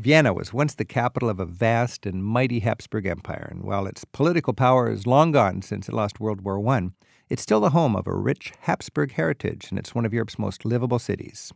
Vienna was once the capital of a vast and mighty Habsburg Empire, and while its political power is long gone since it lost World War I, it's still the home of a rich Habsburg heritage, and it's one of Europe's most livable cities.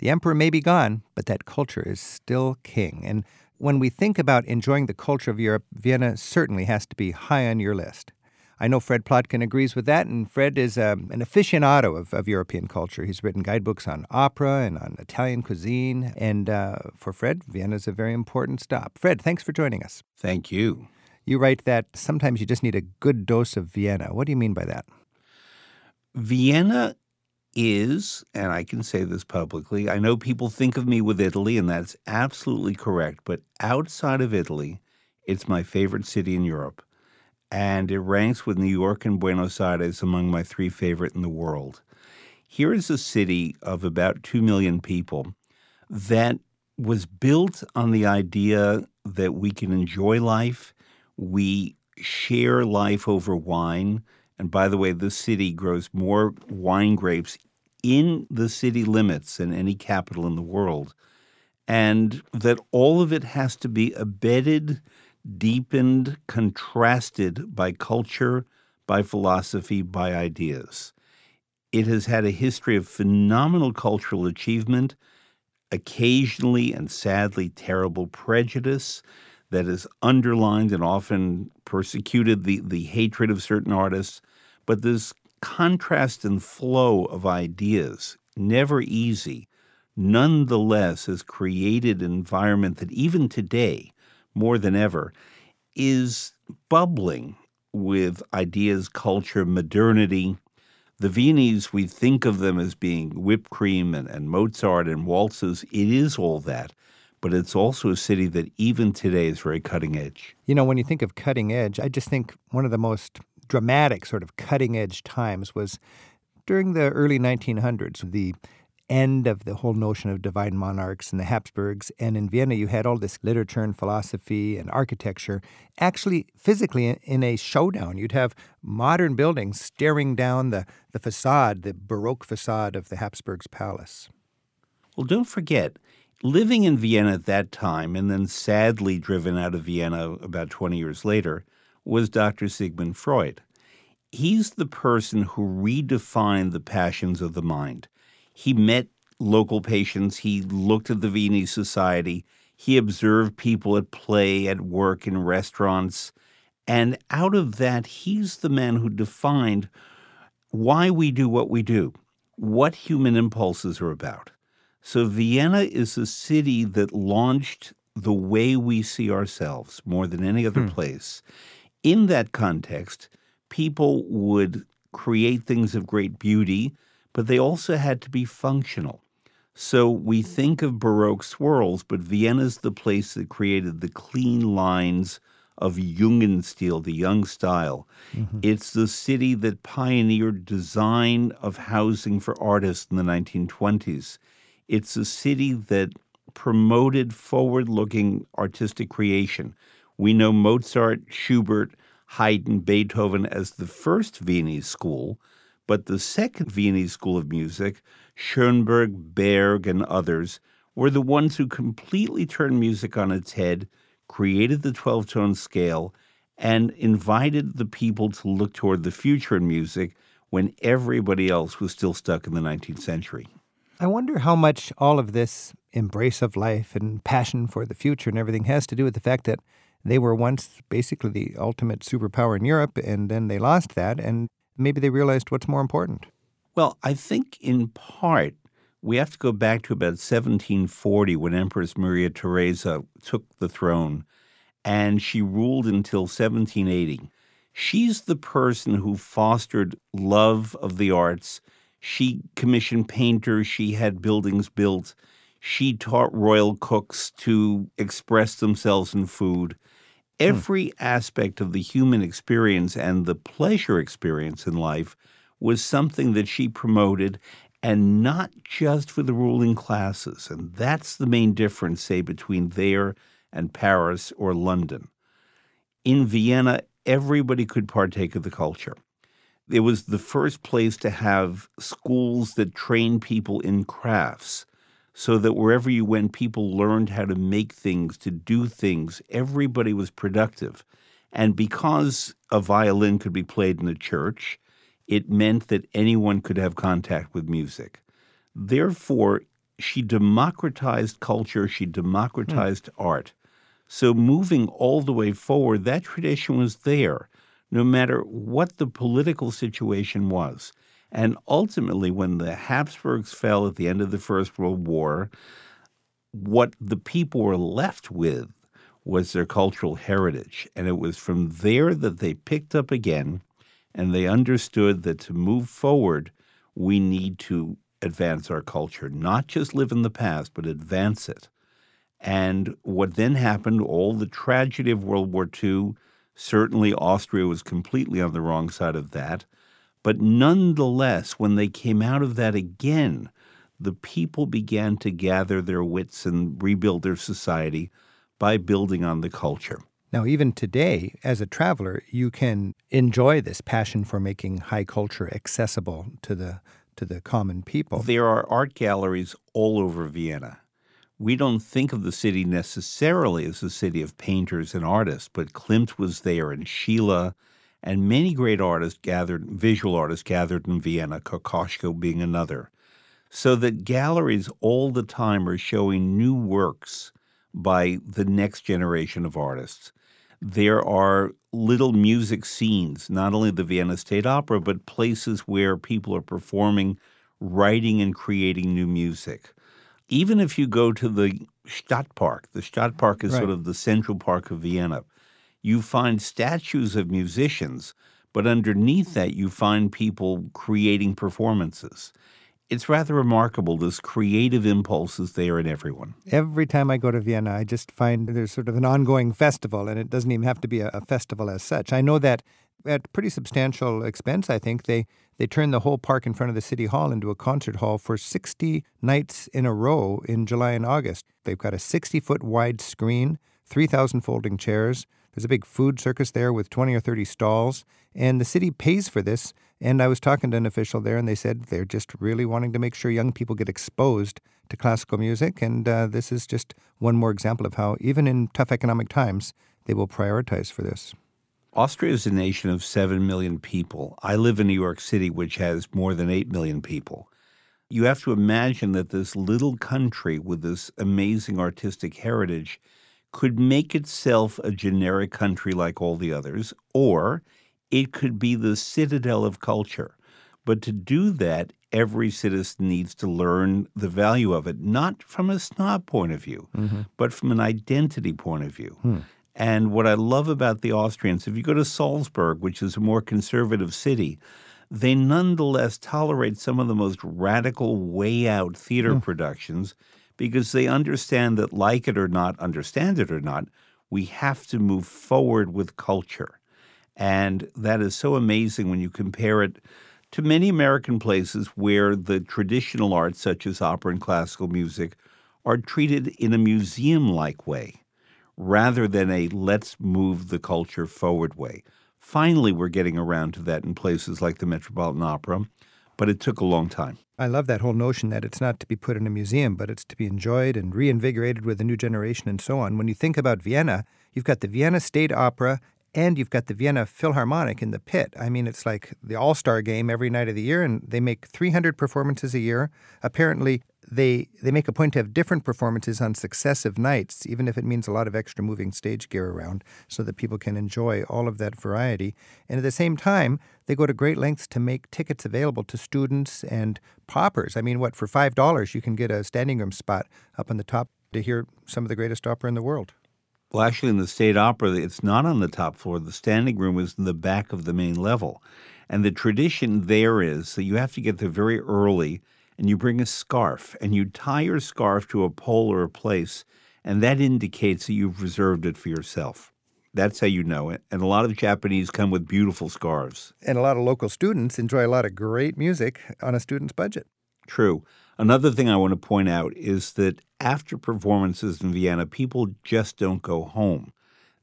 The emperor may be gone, but that culture is still king. And when we think about enjoying the culture of Europe, Vienna certainly has to be high on your list. I know Fred Plotkin agrees with that, and Fred is um, an aficionado of, of European culture. He's written guidebooks on opera and on Italian cuisine, and uh, for Fred, Vienna is a very important stop. Fred, thanks for joining us. Thank you. You write that sometimes you just need a good dose of Vienna. What do you mean by that? Vienna is, and I can say this publicly, I know people think of me with Italy, and that's absolutely correct, but outside of Italy, it's my favorite city in Europe and it ranks with New York and Buenos Aires among my three favorite in the world. Here is a city of about 2 million people that was built on the idea that we can enjoy life, we share life over wine. And by the way, this city grows more wine grapes in the city limits than any capital in the world. And that all of it has to be abetted deepened, contrasted by culture, by philosophy, by ideas. It has had a history of phenomenal cultural achievement, occasionally and sadly terrible prejudice that has underlined and often persecuted the, the hatred of certain artists. But this contrast and flow of ideas, never easy, nonetheless has created an environment that even today, more than ever, is bubbling with ideas, culture, modernity. The Viennese, we think of them as being whipped cream and, and Mozart and waltzes. It is all that but it's also a city that even today is very cutting edge. You know, when you think of cutting edge, I just think one of the most dramatic sort of cutting edge times was during the early 1900s. The end of the whole notion of divine monarchs and the Habsburgs. And in Vienna, you had all this literature and philosophy and architecture actually physically in a showdown. You'd have modern buildings staring down the, the facade, the Baroque facade of the Habsburgs' palace. Well, don't forget, living in Vienna at that time and then sadly driven out of Vienna about 20 years later was Dr. Sigmund Freud. He's the person who redefined the passions of the mind. He met local patients. He looked at the Viennese society. He observed people at play, at work, in restaurants. And out of that, he's the man who defined why we do what we do, what human impulses are about. So, Vienna is a city that launched the way we see ourselves more than any other hmm. place. In that context, people would create things of great beauty but they also had to be functional. So we think of Baroque swirls, but Vienna's the place that created the clean lines of Jugendstil, the young style. Mm-hmm. It's the city that pioneered design of housing for artists in the 1920s. It's a city that promoted forward looking artistic creation. We know Mozart, Schubert, Haydn, Beethoven as the first Viennese school, but the second Viennese School of Music, Schoenberg, Berg, and others, were the ones who completely turned music on its head, created the 12 tone scale, and invited the people to look toward the future in music when everybody else was still stuck in the 19th century. I wonder how much all of this embrace of life and passion for the future and everything has to do with the fact that they were once basically the ultimate superpower in Europe and then they lost that and maybe they realized what's more important? Well, I think in part we have to go back to about 1740 when Empress Maria Theresa took the throne and she ruled until 1780. She's the person who fostered love of the arts. She commissioned painters, she had buildings built, she taught royal cooks to express themselves in food. Hmm. Every aspect of the human experience and the pleasure experience in life was something that she promoted and not just for the ruling classes. And that's the main difference, say, between there and Paris or London. In Vienna, everybody could partake of the culture. It was the first place to have schools that train people in crafts so that wherever you went, people learned how to make things, to do things. Everybody was productive. And because a violin could be played in the church, it meant that anyone could have contact with music. Therefore, she democratized culture, she democratized mm. art. So, moving all the way forward, that tradition was there, no matter what the political situation was. And ultimately, when the Habsburgs fell at the end of the First World War, what the people were left with was their cultural heritage. And it was from there that they picked up again and they understood that to move forward, we need to advance our culture, not just live in the past, but advance it. And what then happened, all the tragedy of World War II, certainly Austria was completely on the wrong side of that. But nonetheless, when they came out of that again, the people began to gather their wits and rebuild their society by building on the culture. Now, even today, as a traveler, you can enjoy this passion for making high culture accessible to the to the common people. There are art galleries all over Vienna we don't think of the city necessarily as a city of painters and artists, but Klimt was there and Schiele and many great artists gathered, visual artists gathered in Vienna, Kokoschka being another. So that galleries all the time are showing new works by the next generation of artists. There are little music scenes, not only the Vienna State Opera, but places where people are performing, writing, and creating new music even if you go to the Stadtpark, the Stadtpark is right. sort of the central park of Vienna, you find statues of musicians, but underneath that, you find people creating performances. It's rather remarkable. This creative impulse is there in everyone. Every time I go to Vienna, I just find there's sort of an ongoing festival, and it doesn't even have to be a, a festival as such. I know that at pretty substantial expense, I think, they they turned the whole park in front of the city hall into a concert hall for 60 nights in a row in July and August. They've got a 60 foot wide screen, 3,000 folding chairs. There's a big food circus there with 20 or 30 stalls, and the city pays for this. And I was talking to an official there, and they said they're just really wanting to make sure young people get exposed to classical music. And uh, this is just one more example of how, even in tough economic times, they will prioritize for this. Austria is a nation of 7 million people. I live in New York City, which has more than 8 million people. You have to imagine that this little country with this amazing artistic heritage could make itself a generic country like all the others, or it could be the citadel of culture. But to do that, every citizen needs to learn the value of it, not from a snob point of view, mm-hmm. but from an identity point of view. Hmm. And what I love about the Austrians, if you go to Salzburg, which is a more conservative city, they nonetheless tolerate some of the most radical, way out theater mm. productions because they understand that, like it or not, understand it or not, we have to move forward with culture. And that is so amazing when you compare it to many American places where the traditional arts, such as opera and classical music, are treated in a museum like way rather than a let's move the culture forward way. Finally, we're getting around to that in places like the Metropolitan Opera, but it took a long time. I love that whole notion that it's not to be put in a museum, but it's to be enjoyed and reinvigorated with a new generation and so on. When you think about Vienna, you've got the Vienna State Opera and you've got the Vienna Philharmonic in the pit. I mean, it's like the all star game every night of the year, and they make 300 performances a year. Apparently, they they make a point to have different performances on successive nights, even if it means a lot of extra moving stage gear around, so that people can enjoy all of that variety. And at the same time, they go to great lengths to make tickets available to students and paupers. I mean, what for five dollars you can get a standing room spot up on the top to hear some of the greatest opera in the world. Well, actually, in the State Opera, it's not on the top floor. The standing room is in the back of the main level. And the tradition there is that you have to get there very early and you bring a scarf and you tie your scarf to a pole or a place, and that indicates that you've reserved it for yourself. That's how you know it. And a lot of Japanese come with beautiful scarves. And a lot of local students enjoy a lot of great music on a student's budget. True. Another thing I want to point out is that after performances in Vienna, people just don't go home.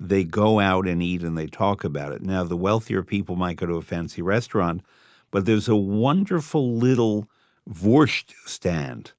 They go out and eat and they talk about it. Now, the wealthier people might go to a fancy restaurant, but there's a wonderful little Wurst stand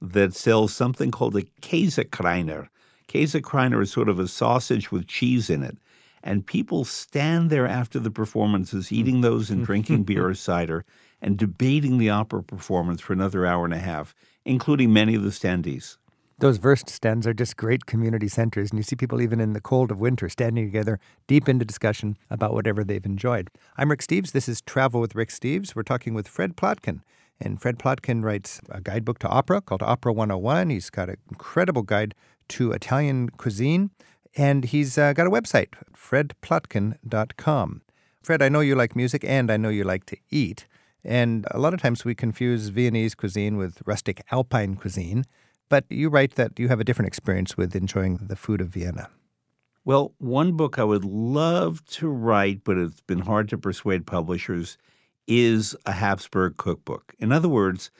that sells something called a Käsekrainer. Käsekrainer is sort of a sausage with cheese in it. And people stand there after the performances, hmm. eating those and drinking beer or cider, and debating the opera performance for another hour and a half, including many of the standees. Those Wurst stands are just great community centers, and you see people even in the cold of winter standing together deep into discussion about whatever they've enjoyed. I'm Rick Steves. This is Travel with Rick Steves. We're talking with Fred Plotkin. And Fred Plotkin writes a guidebook to opera called Opera 101. He's got an incredible guide to Italian cuisine, and he's uh, got a website, fredplotkin.com. Fred, I know you like music and I know you like to eat. And a lot of times we confuse Viennese cuisine with rustic Alpine cuisine. But you write that you have a different experience with enjoying the food of Vienna. Well, one book I would love to write, but it's been hard to persuade publishers, is a Habsburg cookbook. In other words,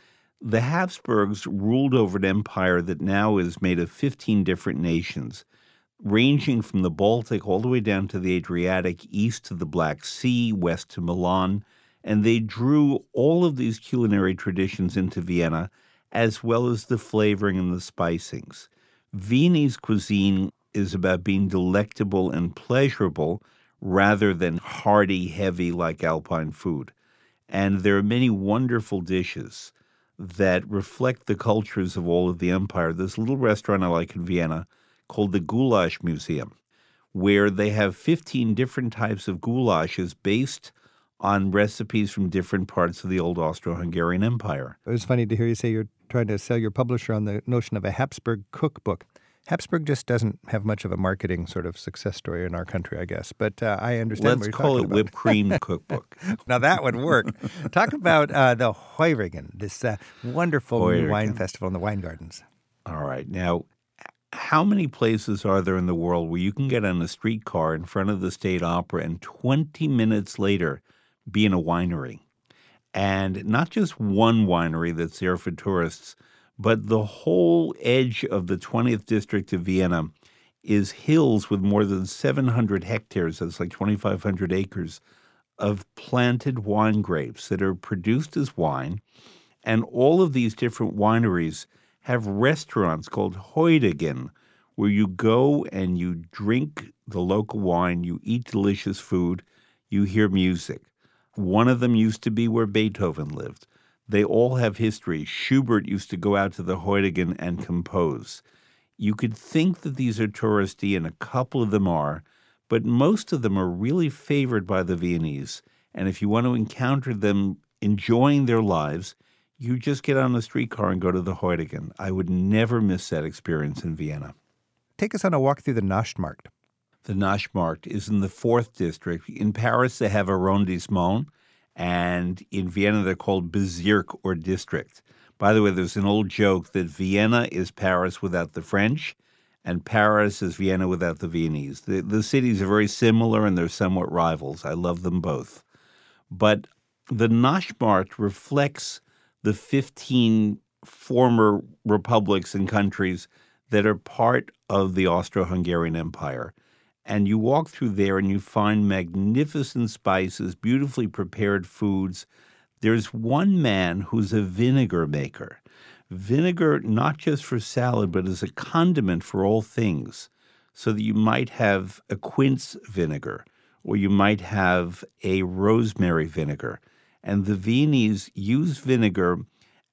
the Habsburgs ruled over an empire that now is made of 15 different nations, ranging from the Baltic all the way down to the Adriatic, east to the Black Sea, west to Milan. And they drew all of these culinary traditions into Vienna as well as the flavoring and the spicings. Viennese cuisine is about being delectable and pleasurable rather than hearty, heavy like Alpine food. And there are many wonderful dishes that reflect the cultures of all of the empire. There's a little restaurant I like in Vienna called the Goulash Museum, where they have 15 different types of goulashes based on recipes from different parts of the old Austro Hungarian Empire. It was funny to hear you say you're trying to sell your publisher on the notion of a Habsburg cookbook. Habsburg just doesn't have much of a marketing sort of success story in our country, I guess. But uh, I understand. Let's call it about. whipped cream cookbook. now that would work. Talk about uh, the Heurigen, this uh, wonderful Heurigen. wine festival in the wine gardens. All right. Now, how many places are there in the world where you can get on a streetcar in front of the State Opera and 20 minutes later be in a winery? And not just one winery that's there for tourists, but the whole edge of the 20th district of Vienna is hills with more than 700 hectares, that's like 2,500 acres, of planted wine grapes that are produced as wine. And all of these different wineries have restaurants called Heurigen, where you go and you drink the local wine, you eat delicious food, you hear music. One of them used to be where Beethoven lived. They all have history. Schubert used to go out to the Heurigen and compose. You could think that these are touristy, and a couple of them are, but most of them are really favored by the Viennese. And if you want to encounter them enjoying their lives, you just get on the streetcar and go to the Heurigen. I would never miss that experience in Vienna. Take us on a walk through the Naschmarkt. The Naschmarkt is in the fourth district. In Paris, they have arrondissement, and in Vienna, they're called Bezirk or district. By the way, there's an old joke that Vienna is Paris without the French, and Paris is Vienna without the Viennese. The, the cities are very similar and they're somewhat rivals. I love them both. But the Naschmarkt reflects the 15 former republics and countries that are part of the Austro Hungarian Empire and you walk through there and you find magnificent spices, beautifully prepared foods. There's one man who's a vinegar maker. Vinegar, not just for salad, but as a condiment for all things. So that you might have a quince vinegar or you might have a rosemary vinegar. And the Viennese use vinegar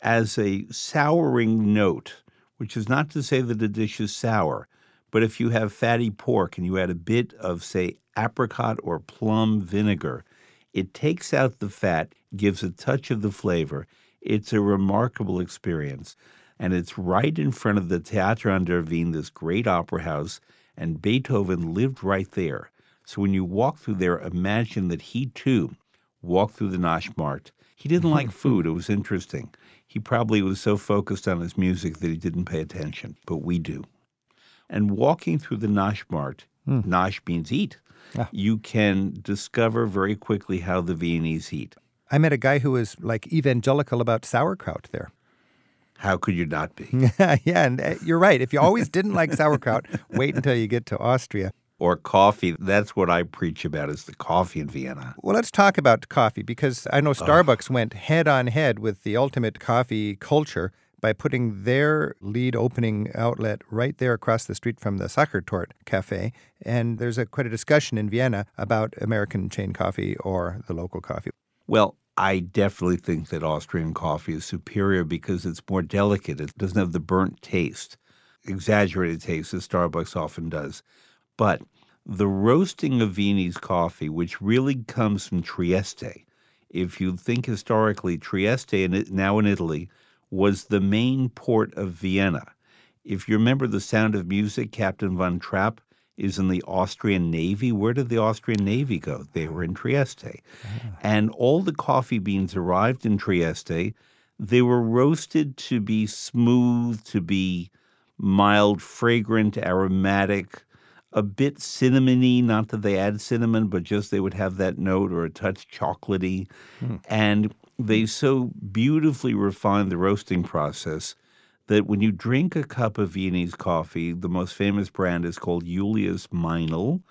as a souring note, which is not to say that a dish is sour, but if you have fatty pork and you add a bit of, say, apricot or plum vinegar, it takes out the fat, gives a touch of the flavor. It's a remarkable experience. And it's right in front of the Theater an der Wien, this great opera house, and Beethoven lived right there. So when you walk through there, imagine that he too walked through the Naschmarkt. He didn't like food. It was interesting. He probably was so focused on his music that he didn't pay attention, but we do and walking through the Naschmarkt, mm. Nash means eat, ah. you can discover very quickly how the Viennese eat. I met a guy who was like evangelical about sauerkraut there. How could you not be? yeah, and uh, you're right. If you always didn't like sauerkraut, wait until you get to Austria. or coffee. That's what I preach about is the coffee in Vienna. Well, let's talk about coffee because I know Starbucks oh. went head on head with the ultimate coffee culture by putting their lead opening outlet right there across the street from the Sachertorte Cafe. And there's a, quite a discussion in Vienna about American chain coffee or the local coffee. Well, I definitely think that Austrian coffee is superior because it's more delicate. It doesn't have the burnt taste, exaggerated taste that Starbucks often does. But the roasting of Viennese coffee, which really comes from Trieste, if you think historically, Trieste, and now in Italy, was the main port of Vienna. If you remember the sound of music, Captain von Trapp is in the Austrian Navy. Where did the Austrian Navy go? They were in Trieste. Ah. And all the coffee beans arrived in Trieste. They were roasted to be smooth, to be mild, fragrant, aromatic, a bit cinnamony. Not that they add cinnamon, but just they would have that note or a touch chocolatey. Hmm. And they so beautifully refined the roasting process that when you drink a cup of Viennese coffee, the most famous brand is called Julius Meinl.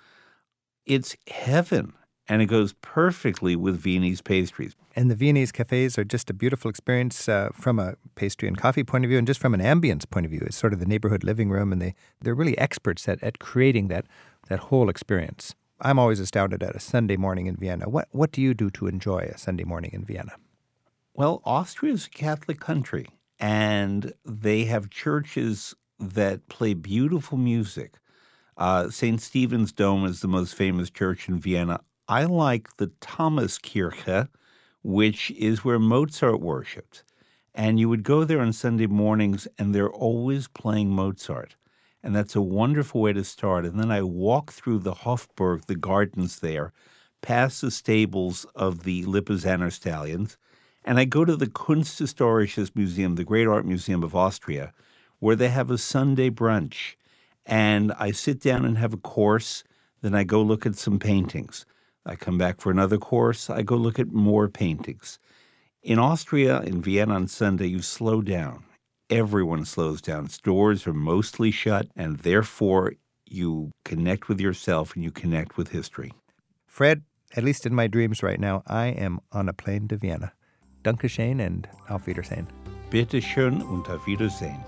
It's heaven, and it goes perfectly with Viennese pastries. And the Viennese cafes are just a beautiful experience uh, from a pastry and coffee point of view, and just from an ambience point of view. It's sort of the neighborhood living room, and they they're really experts at, at creating that that whole experience. I'm always astounded at a Sunday morning in Vienna. What what do you do to enjoy a Sunday morning in Vienna? Well, Austria is a Catholic country, and they have churches that play beautiful music. Uh, St. Stephen's Dome is the most famous church in Vienna. I like the Thomaskirche, which is where Mozart worshiped. And you would go there on Sunday mornings, and they're always playing Mozart. And that's a wonderful way to start. And then I walk through the Hofburg, the gardens there, past the stables of the Lipizzaner stallions, and I go to the Kunsthistorisches Museum, the Great Art Museum of Austria, where they have a Sunday brunch. And I sit down and have a course. Then I go look at some paintings. I come back for another course. I go look at more paintings. In Austria, in Vienna on Sunday, you slow down. Everyone slows down. Stores are mostly shut, and therefore you connect with yourself and you connect with history. Fred, at least in my dreams right now, I am on a plane to Vienna. Dankeschön and auf Wiedersehen. Bitte schön und auf Wiedersehen.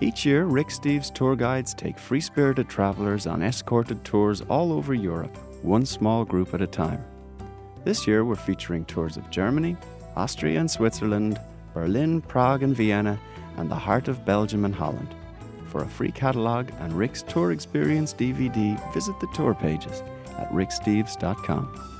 Each year, Rick Steves tour guides take free spirited travelers on escorted tours all over Europe, one small group at a time. This year, we're featuring tours of Germany, Austria and Switzerland, Berlin, Prague, and Vienna, and the heart of Belgium and Holland. For a free catalogue and Rick's Tour Experience DVD, visit the tour pages at ricksteves.com.